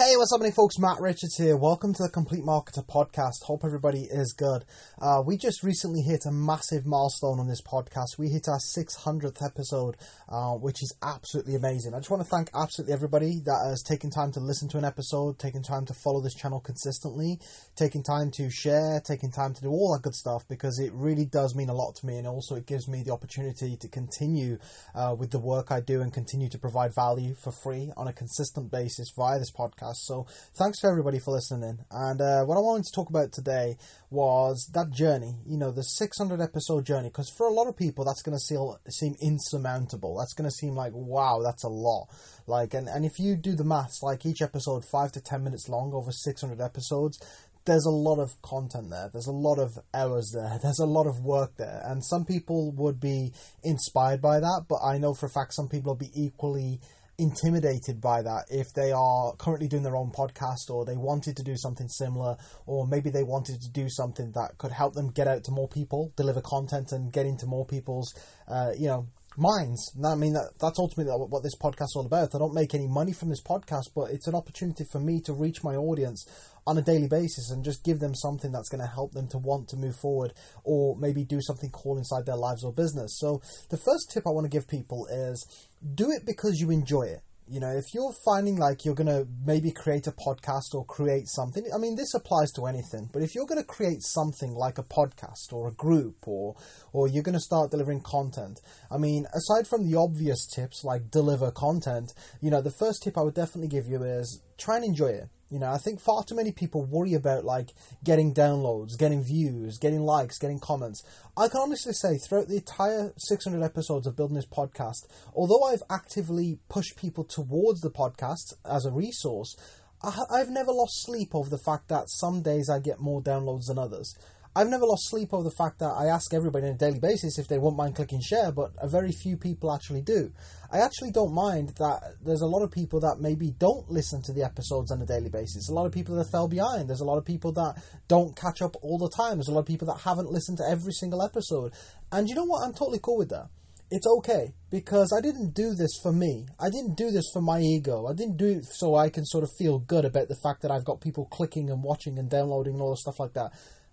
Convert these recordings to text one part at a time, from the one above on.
Hey, what's happening, folks? Matt Richards here. Welcome to the Complete Marketer podcast. Hope everybody is good. Uh, we just recently hit a massive milestone on this podcast. We hit our 600th episode, uh, which is absolutely amazing. I just want to thank absolutely everybody that has taken time to listen to an episode, taken time to follow this channel consistently, taking time to share, taking time to do all that good stuff because it really does mean a lot to me. And also, it gives me the opportunity to continue uh, with the work I do and continue to provide value for free on a consistent basis via this podcast podcast. So thanks to everybody for listening. And uh, what I wanted to talk about today was that journey, you know, the 600 episode journey. Because for a lot of people, that's going to seem insurmountable. That's going to seem like, wow, that's a lot. Like, and, and if you do the maths, like each episode, five to 10 minutes long over 600 episodes, there's a lot of content there. There's a lot of hours there. There's a lot of work there. And some people would be inspired by that, but I know for a fact some people will be equally intimidated by that if they are currently doing their own podcast or they wanted to do something similar or maybe they wanted to do something that could help them get out to more people deliver content and get into more people's uh, you know minds. I mean that, that's ultimately what this podcast is all about. I don't make any money from this podcast but it's an opportunity for me to reach my audience on a daily basis and just give them something that's going to help them to want to move forward or maybe do something cool inside their lives or business so the first tip i want to give people is do it because you enjoy it. You know, if you're finding like you're going to maybe create a podcast or create something, I mean, this applies to anything, but if you're going to create something like a podcast or a group or, or you're going to start delivering content, I mean, aside from the obvious tips like deliver content, you know, the first tip I would definitely give you is try and enjoy it. You know, I think far too many people worry about like getting downloads, getting views, getting likes, getting comments. I can honestly say throughout the entire 600 episodes of building this podcast, although I've actively pushed people towards the podcast as a resource, I've never lost sleep over the fact that some days I get more downloads than others. I've never lost sleep over the fact that I ask everybody on a daily basis if they won't mind clicking share, but a very few people actually do. I actually don't mind that there's a lot of people that maybe don't listen to the episodes on a daily basis. A lot of people that fell behind. There's a lot of people that don't catch up all the time. There's a lot of people that haven't listened to every single episode. And you know what? I'm totally cool with that it's okay because I didn't do this for me. I didn't do this for my ego. I didn't do it so I can sort of feel good about the fact that I've got people clicking and watching and downloading and all the stuff like that.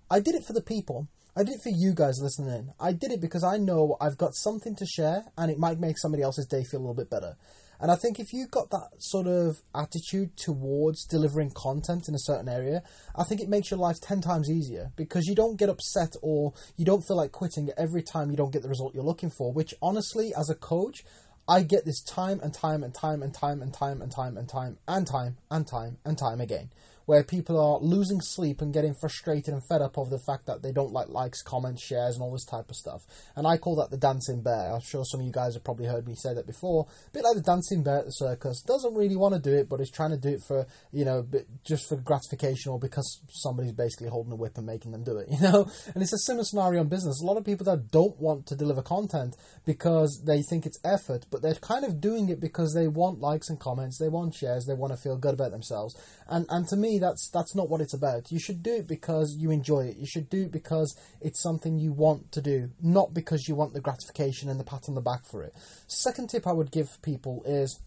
I did it for the people. I did it for you guys listening. I did it because I know I've got something to share and it might make somebody else's day feel a little bit better. And I think if you've got that sort of attitude towards delivering content in a certain area, I think it makes your life 10 times easier because you don't get upset or you don't feel like quitting every time you don't get the result you're looking for, which honestly, as a coach, I get this time and time and time and time and time and time and time and time and time and time again where people are losing sleep and getting frustrated and fed up over the fact that they don't like likes, comments, shares, and all this type of stuff. And I call that the dancing bear. I'm sure some of you guys have probably heard me say that before. A bit like the dancing bear at the circus. Doesn't really want to do it, but is trying to do it for, you know, just for gratification or because somebody's basically holding a whip and making them do it, you know? And it's a similar scenario in business. A lot of people that don't want to deliver content because they think it's effort, but they're kind of doing it because they want likes and comments, they want shares, they want to feel good about themselves. And and to me, that's that's not what it's about. You should do it because you enjoy it. You should do it because it's something you want to do, not because you want the gratification and the pat on the back for it. Second tip I would give people is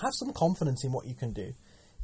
have some confidence in what you can do.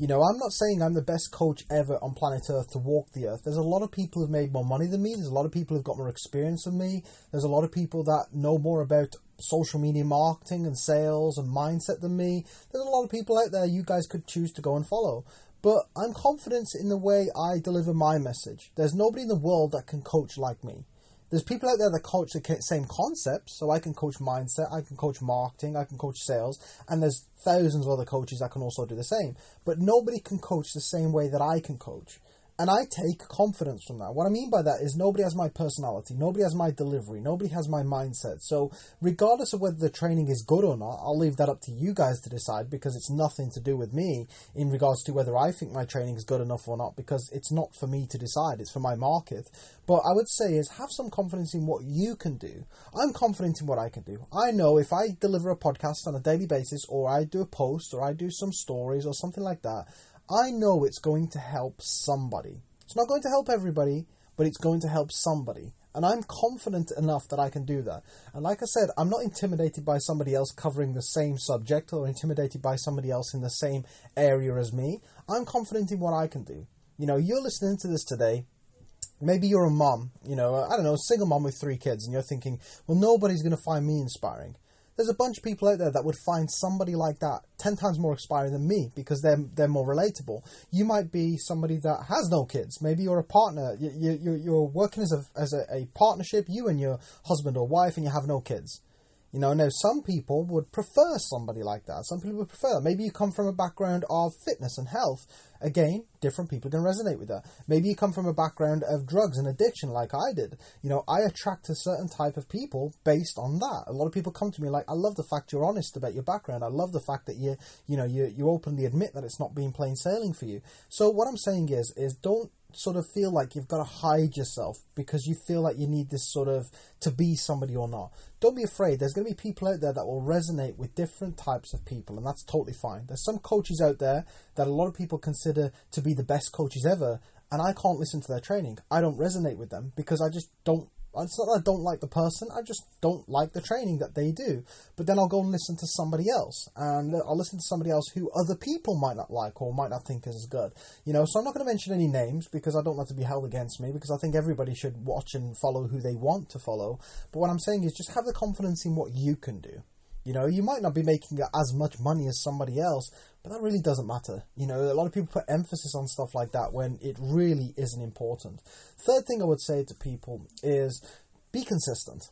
You know, I'm not saying I'm the best coach ever on planet Earth to walk the earth. There's a lot of people who've made more money than me. There's a lot of people who've got more experience than me. There's a lot of people that know more about social media marketing and sales and mindset than me. There's a lot of people out there you guys could choose to go and follow. But I'm confident in the way I deliver my message. There's nobody in the world that can coach like me. There's people out there that coach the same concepts, so I can coach mindset, I can coach marketing, I can coach sales, and there's thousands of other coaches that can also do the same. But nobody can coach the same way that I can coach. And I take confidence from that. What I mean by that is nobody has my personality, nobody has my delivery, nobody has my mindset. So, regardless of whether the training is good or not, I'll leave that up to you guys to decide because it's nothing to do with me in regards to whether I think my training is good enough or not because it's not for me to decide, it's for my market. But I would say is have some confidence in what you can do. I'm confident in what I can do. I know if I deliver a podcast on a daily basis or I do a post or I do some stories or something like that, I know it's going to help somebody. It's not going to help everybody, but it's going to help somebody. And I'm confident enough that I can do that. And like I said, I'm not intimidated by somebody else covering the same subject or intimidated by somebody else in the same area as me. I'm confident in what I can do. You know, you're listening to this today. Maybe you're a mom, you know, I don't know, a single mom with three kids, and you're thinking, well, nobody's going to find me inspiring there's a bunch of people out there that would find somebody like that ten times more inspiring than me because they're they're more relatable. You might be somebody that has no kids. Maybe you're a partner. You, you, you're working as a as a, a partnership. You and your husband or wife, and you have no kids. You know, now some people would prefer somebody like that. Some people would prefer. Maybe you come from a background of fitness and health. Again, different people can resonate with that. Maybe you come from a background of drugs and addiction, like I did. You know, I attract a certain type of people based on that. A lot of people come to me like, "I love the fact you're honest about your background. I love the fact that you, you know, you you openly admit that it's not been plain sailing for you." So what I'm saying is, is don't sort of feel like you've got to hide yourself because you feel like you need this sort of to be somebody or not. Don't be afraid. There's going to be people out there that will resonate with different types of people, and that's totally fine. There's some coaches out there that a lot of people consider to be the best coaches ever, and I can't listen to their training. I don't resonate with them because I just don't it's not that I don't like the person, I just don't like the training that they do. But then I'll go and listen to somebody else, and I'll listen to somebody else who other people might not like or might not think is good. You know, so I'm not going to mention any names because I don't want to be held against me because I think everybody should watch and follow who they want to follow. But what I'm saying is just have the confidence in what you can do. You know, you might not be making as much money as somebody else, but that really doesn't matter. You know, a lot of people put emphasis on stuff like that when it really isn't important. Third thing I would say to people is be consistent.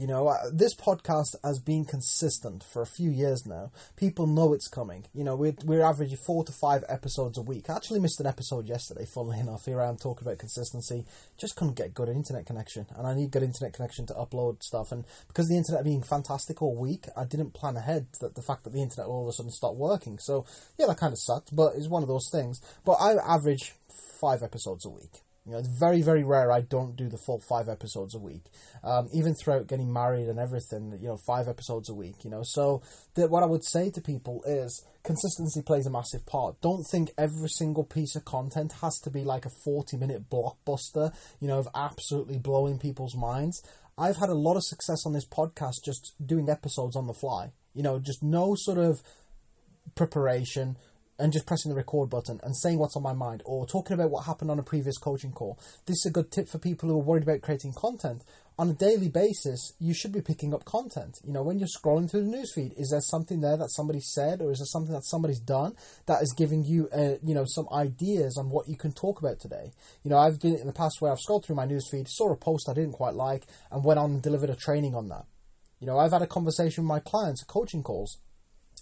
You know, uh, this podcast has been consistent for a few years now. People know it's coming. You know, we're, we're averaging four to five episodes a week. I actually missed an episode yesterday, funnily enough, here I am talking about consistency. Just couldn't get good internet connection, and I need good internet connection to upload stuff. And because the internet being fantastic all week, I didn't plan ahead that the fact that the internet all of a sudden stopped working. So, yeah, that kind of sucked, but it's one of those things. But I average five episodes a week. You know, it's very, very rare I don't do the full five episodes a week. Um, even throughout getting married and everything, you know, five episodes a week, you know. So that what I would say to people is consistency plays a massive part. Don't think every single piece of content has to be like a 40 minute blockbuster, you know, of absolutely blowing people's minds. I've had a lot of success on this podcast just doing episodes on the fly. You know, just no sort of preparation, and just pressing the record button and saying what's on my mind or talking about what happened on a previous coaching call. This is a good tip for people who are worried about creating content. On a daily basis, you should be picking up content. You know, when you're scrolling through the newsfeed, is there something there that somebody said or is there something that somebody's done that is giving you, uh, you know, some ideas on what you can talk about today? You know, I've done it in the past where I've scrolled through my newsfeed, saw a post I didn't quite like, and went on and delivered a training on that. You know, I've had a conversation with my clients, coaching calls,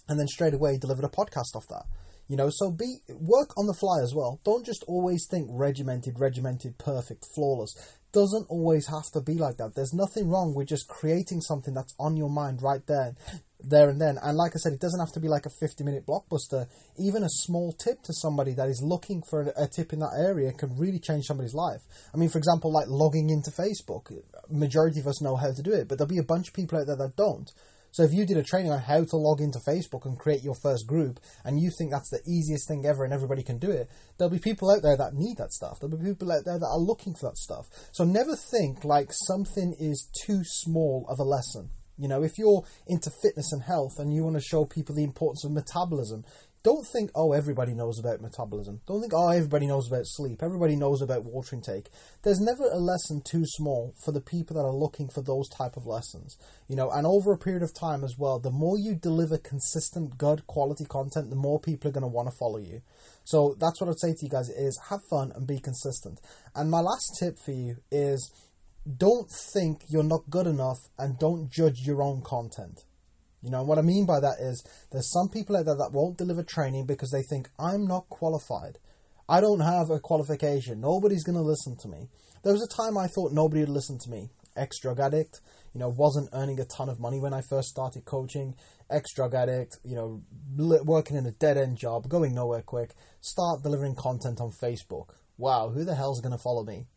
and then straight away delivered a podcast off that. You know, so be work on the fly as well. Don't just always think regimented, regimented, perfect, flawless. Doesn't always have to be like that. There's nothing wrong with just creating something that's on your mind right there, there and then. And like I said, it doesn't have to be like a 50 minute blockbuster. Even a small tip to somebody that is looking for a tip in that area can really change somebody's life. I mean, for example, like logging into Facebook. Majority of us know how to do it, but there'll be a bunch of people out there that don't. So if you did a training on how to log into Facebook and create your first group, and you think that's the easiest thing ever and everybody can do it, there'll be people out there that need that stuff. There'll be people out there that are looking for that stuff. So never think like something is too small of a lesson. You know, if you're into fitness and health and you want to show people the importance of metabolism, don't think, oh, everybody knows about metabolism. Don't think, oh, everybody knows about sleep. Everybody knows about water intake. There's never a lesson too small for the people that are looking for those type of lessons. You know, and over a period of time as well, the more you deliver consistent, good quality content, the more people are going to want to follow you. So that's what I'd say to you guys is have fun and be consistent. And my last tip for you is don't think you're not good enough and don't judge your own content. You know, what I mean by that is there's some people out there that won't deliver training because they think I'm not qualified. I don't have a qualification. Nobody's going to listen to me. There was a time I thought nobody would listen to me. Ex drug addict, you know, wasn't earning a ton of money when I first started coaching. Ex drug addict, you know, working in a dead end job, going nowhere quick. Start delivering content on Facebook. Wow, who the hell's going to follow me?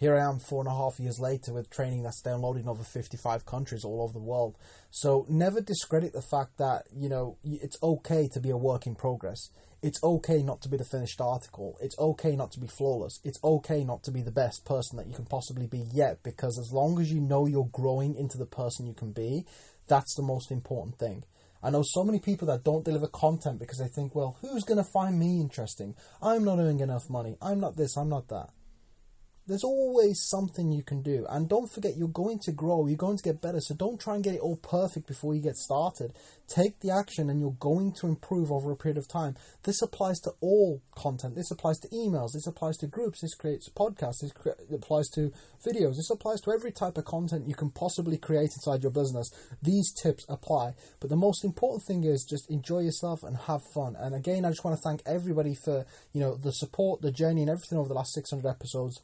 Here I am four and a half years later with training that's downloaded in over 55 countries all over the world. So never discredit the fact that, you know, it's okay to be a work in progress. It's okay not to be the finished article. It's okay not to be flawless. It's okay not to be the best person that you can possibly be yet because as long as you know you're growing into the person you can be, that's the most important thing. I know so many people that don't deliver content because they think, well, who's going to find me interesting? I'm not earning enough money. I'm not this, I'm not that. There's always something you can do. And don't forget, you're going to grow, you're going to get better. So don't try and get it all perfect before you get started. Take the action and you're going to improve over a period of time. This applies to all content. This applies to emails. This applies to groups. This creates podcasts. This cre- applies to videos. This applies to every type of content you can possibly create inside your business. These tips apply. But the most important thing is just enjoy yourself and have fun. And again, I just want to thank everybody for, you know, the support, the journey and everything over the last 600 episodes.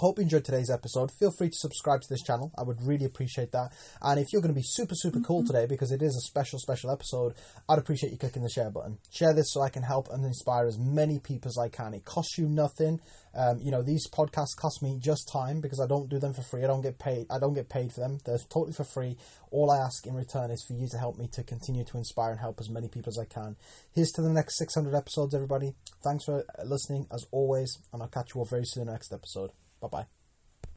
Hope you enjoyed today's episode. Feel free to subscribe to this channel. I would really appreciate that. And if you're going to be super, super cool today, because it is a special, special episode, I'd appreciate you clicking the share button. Share this so I can help and inspire as many people as I can. It costs you nothing. Um, you know, these podcasts cost me just time because I don't do them for free. I don't get paid. I don't get paid for them. They're totally for free. All I ask in return is for you to help me to continue to inspire and help as many people as I can. Here's to the next 600 episodes, everybody. Thanks for listening as always, and I'll catch you all very soon in the next episode. Bye bye.